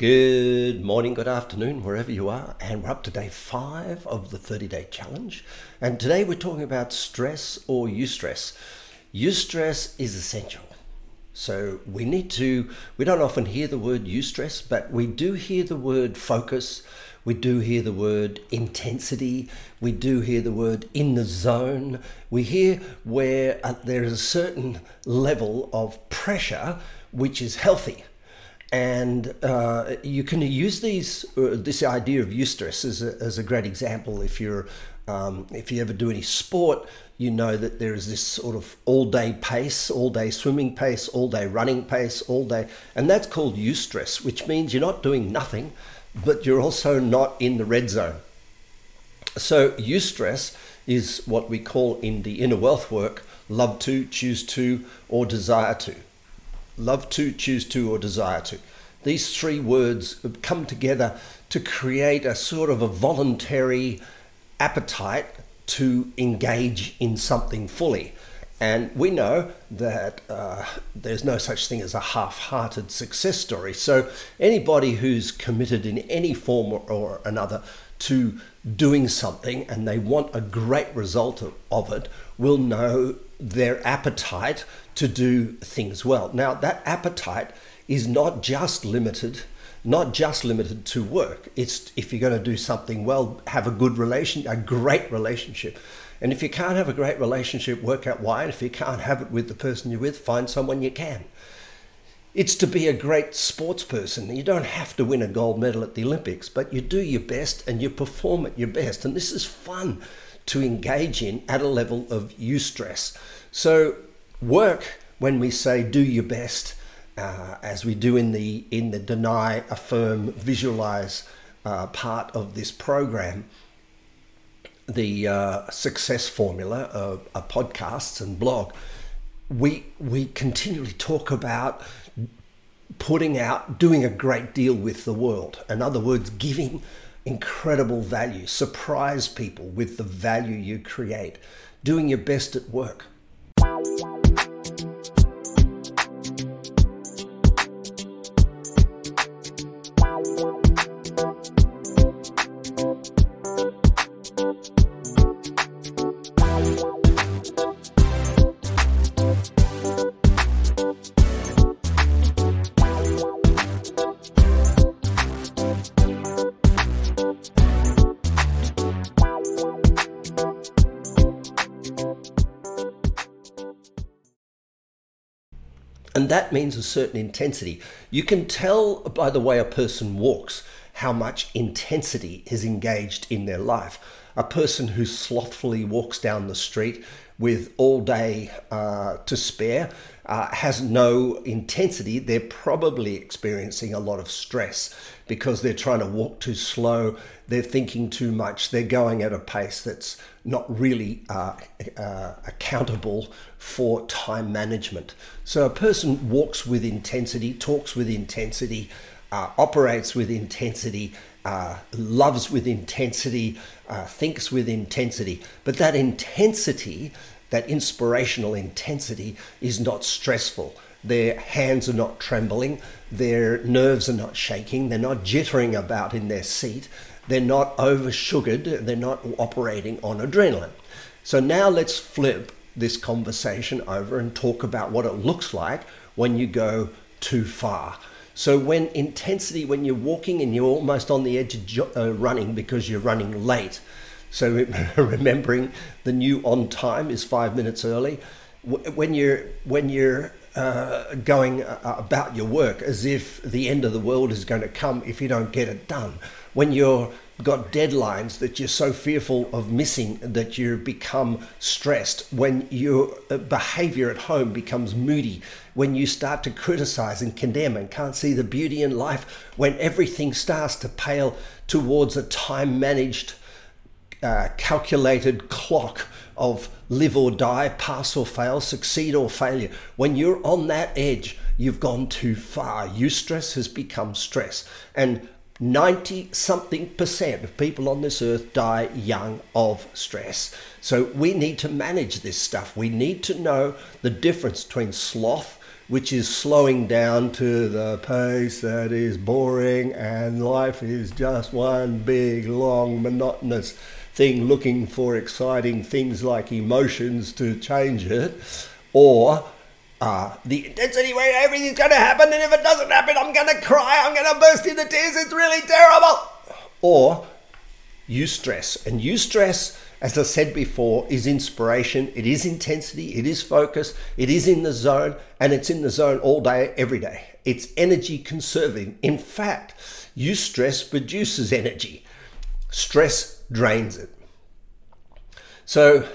Good morning, good afternoon, wherever you are, and we're up to day five of the 30 day challenge. And today we're talking about stress or eustress. Eustress is essential. So we need to, we don't often hear the word eustress, but we do hear the word focus, we do hear the word intensity, we do hear the word in the zone. We hear where uh, there is a certain level of pressure which is healthy and uh, you can use these uh, this idea of eustress as a, as a great example. If you're um, if you ever do any sport you know that there is this sort of all day pace all day swimming pace all day running pace all day and that's called eustress which means you're not doing nothing but you're also not in the red zone. So eustress is what we call in the inner wealth work love to choose to or desire to love to, choose to, or desire to. These three words come together to create a sort of a voluntary appetite to engage in something fully. And we know that uh, there's no such thing as a half hearted success story. So, anybody who's committed in any form or, another to doing something and they want a great result of, of it will know their appetite to do things well. Now, that appetite is not just limited not just limited to work. It's if you're going to do something well, have a good relation, a great relationship. And if you can't have a great relationship, work out why. And if you can't have it with the person you're with, find someone you can. It's to be a great sports person. You don't have to win a gold medal at the Olympics, but you do your best and you perform at your best. And this is fun to engage in at a level of eustress. So work when we say do your best, uh, as we do in the in the deny, affirm, visualize uh, part of this program. The uh, success formula of, of podcasts and blog. We we continually talk about putting out, doing a great deal with the world. In other words, giving incredible value, surprise people with the value you create, doing your best at work. And that means a certain intensity. You can tell by the way a person walks how much intensity is engaged in their life. A person who slothfully walks down the street with all day uh, to spare uh, has no intensity. They're probably experiencing a lot of stress because they're trying to walk too slow, they're thinking too much, they're going at a pace that's not really uh, uh, accountable for time management. So a person walks with intensity, talks with intensity, uh, operates with intensity, uh, loves with intensity, uh, thinks with intensity. But that intensity, that inspirational intensity, is not stressful. Their hands are not trembling, their nerves are not shaking, they're not jittering about in their seat, they're not over sugared, they're not operating on adrenaline. So now let's flip this conversation over and talk about what it looks like when you go too far. So, when intensity, when you're walking and you're almost on the edge of jo- uh, running because you're running late, so remembering the new on time is five minutes early. When you're when you're uh, going uh, about your work as if the end of the world is going to come if you don't get it done. When you're got deadlines that you're so fearful of missing that you become stressed, when your uh, behavior at home becomes moody, when you start to criticize and condemn and can't see the beauty in life, when everything starts to pale towards a time managed, uh, calculated clock of live or die, pass or fail, succeed or failure. When you're on that edge, you've gone too far. Eustress has become stress. And 90 something percent of people on this earth die young of stress. So we need to manage this stuff. We need to know the difference between sloth, which is slowing down to the pace that is boring and life is just one big, long, monotonous thing looking for exciting things like emotions to change it, or uh, the intensity where everything's going to happen, and if it doesn't happen, I'm going to cry, I'm going to burst into tears, it's really terrible. Or eustress. And eustress, as I said before, is inspiration, it is intensity, it is focus, it is in the zone, and it's in the zone all day, every day. It's energy conserving. In fact, eustress produces energy, stress drains it. So,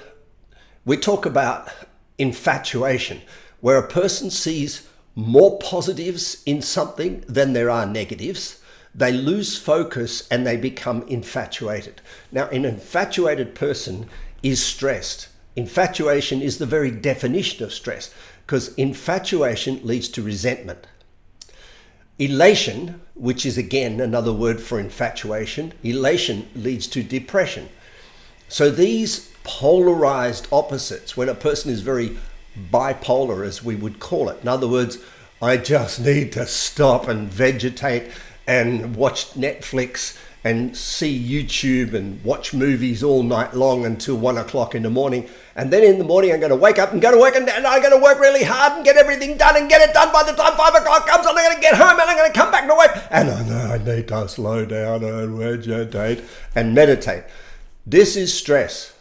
we talk about infatuation where a person sees more positives in something than there are negatives, they lose focus and they become infatuated. Now, an infatuated person is stressed. Infatuation is the very definition of stress because infatuation leads to resentment. Elation, which is again another word for infatuation, elation leads to depression. So these polarized opposites, when a person is very bipolar, as we would call it. In other words, I just need to stop and vegetate and watch Netflix and see YouTube and watch movies all night long until one o'clock in the morning. And then in the morning, I'm going to wake up and go to work and, and I'm going to work really hard and get everything done and get it done by the time five o'clock comes. And I'm going to get home and I'm going to come back to work. And I know I need to slow down and vegetate and meditate. This is stress.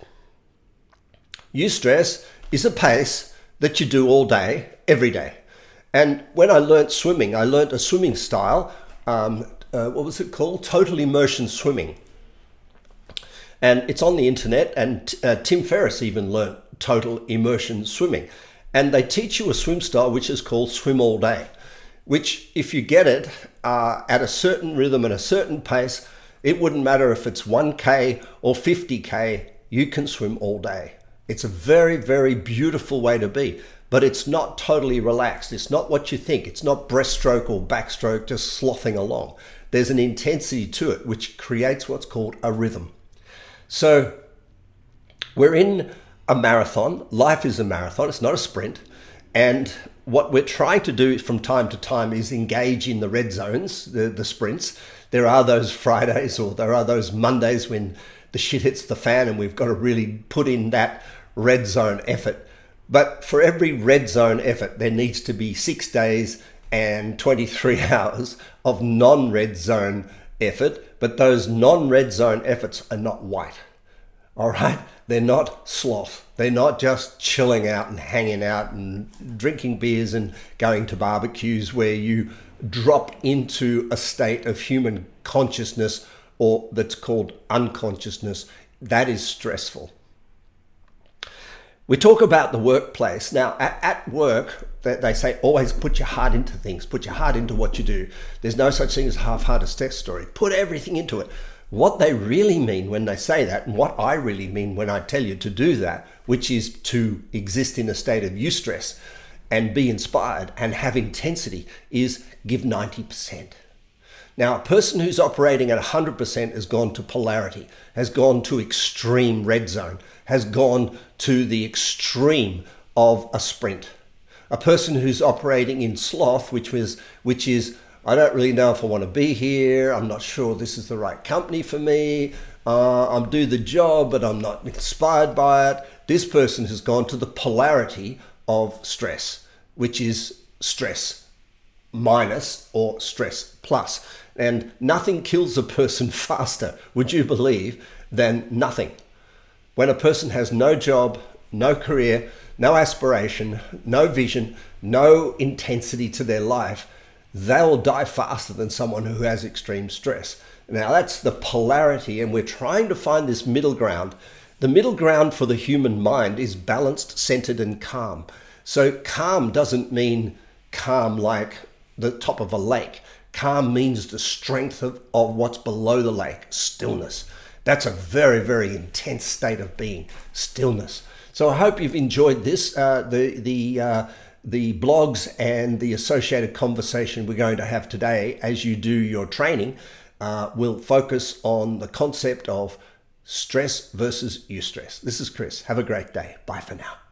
Eustress is a pace that you do all day, every day. And when I learnt swimming, I learnt a swimming style. Um, uh, what was it called? Total immersion swimming. And it's on the internet. And uh, Tim Ferriss even learnt total immersion swimming. And they teach you a swim style which is called swim all day, which, if you get it uh, at a certain rhythm and a certain pace, it wouldn't matter if it's 1K or 50K, you can swim all day. It's a very, very beautiful way to be, but it's not totally relaxed. It's not what you think. It's not breaststroke or backstroke just sloughing along. There's an intensity to it, which creates what's called a rhythm. So we're in a marathon. Life is a marathon, it's not a sprint. And what we're trying to do from time to time is engage in the red zones, the, the sprints. There are those Fridays or there are those Mondays when the shit hits the fan and we've got to really put in that red zone effort. But for every red zone effort, there needs to be six days and 23 hours of non red zone effort. But those non red zone efforts are not white. All right? They're not sloth. They're not just chilling out and hanging out and drinking beers and going to barbecues where you drop into a state of human consciousness or that's called unconsciousness. That is stressful. We talk about the workplace. Now, at, at, work, they say always put your heart into things, put your heart into what you do. There's no such thing as half-hearted success story. Put everything into it. What they really mean when they say that, and what I really mean when I tell you to do that, which is to exist in a state of eustress and be inspired and have intensity, is give 90%. Now, a person who's operating at 100% has gone to polarity, has gone to extreme red zone, has gone to the extreme of a sprint. A person who's operating in sloth, which was which is I don't really know if I want to be here. I'm not sure this is the right company for me. Uh, I'm do the job, but I'm not inspired by it. This person has gone to the polarity of stress, which is stress minus or stress plus. And nothing kills a person faster, would you believe, than nothing. When a person has no job, no career, no aspiration, no vision, no intensity to their life, they'll die faster than someone who has extreme stress. Now, that's the polarity, and we're trying to find this middle ground. The middle ground for the human mind is balanced, centered, and calm. So, calm doesn't mean calm like the top of a lake. Calm means the strength of, of what's below the lake, stillness. That's a very, very intense state of being, stillness. So I hope you've enjoyed this, uh, the, the, uh, the blogs and the associated conversation we're going to have today as you do your training uh, will focus on the concept of stress versus eustress. This is Chris. Have a great day. Bye for now.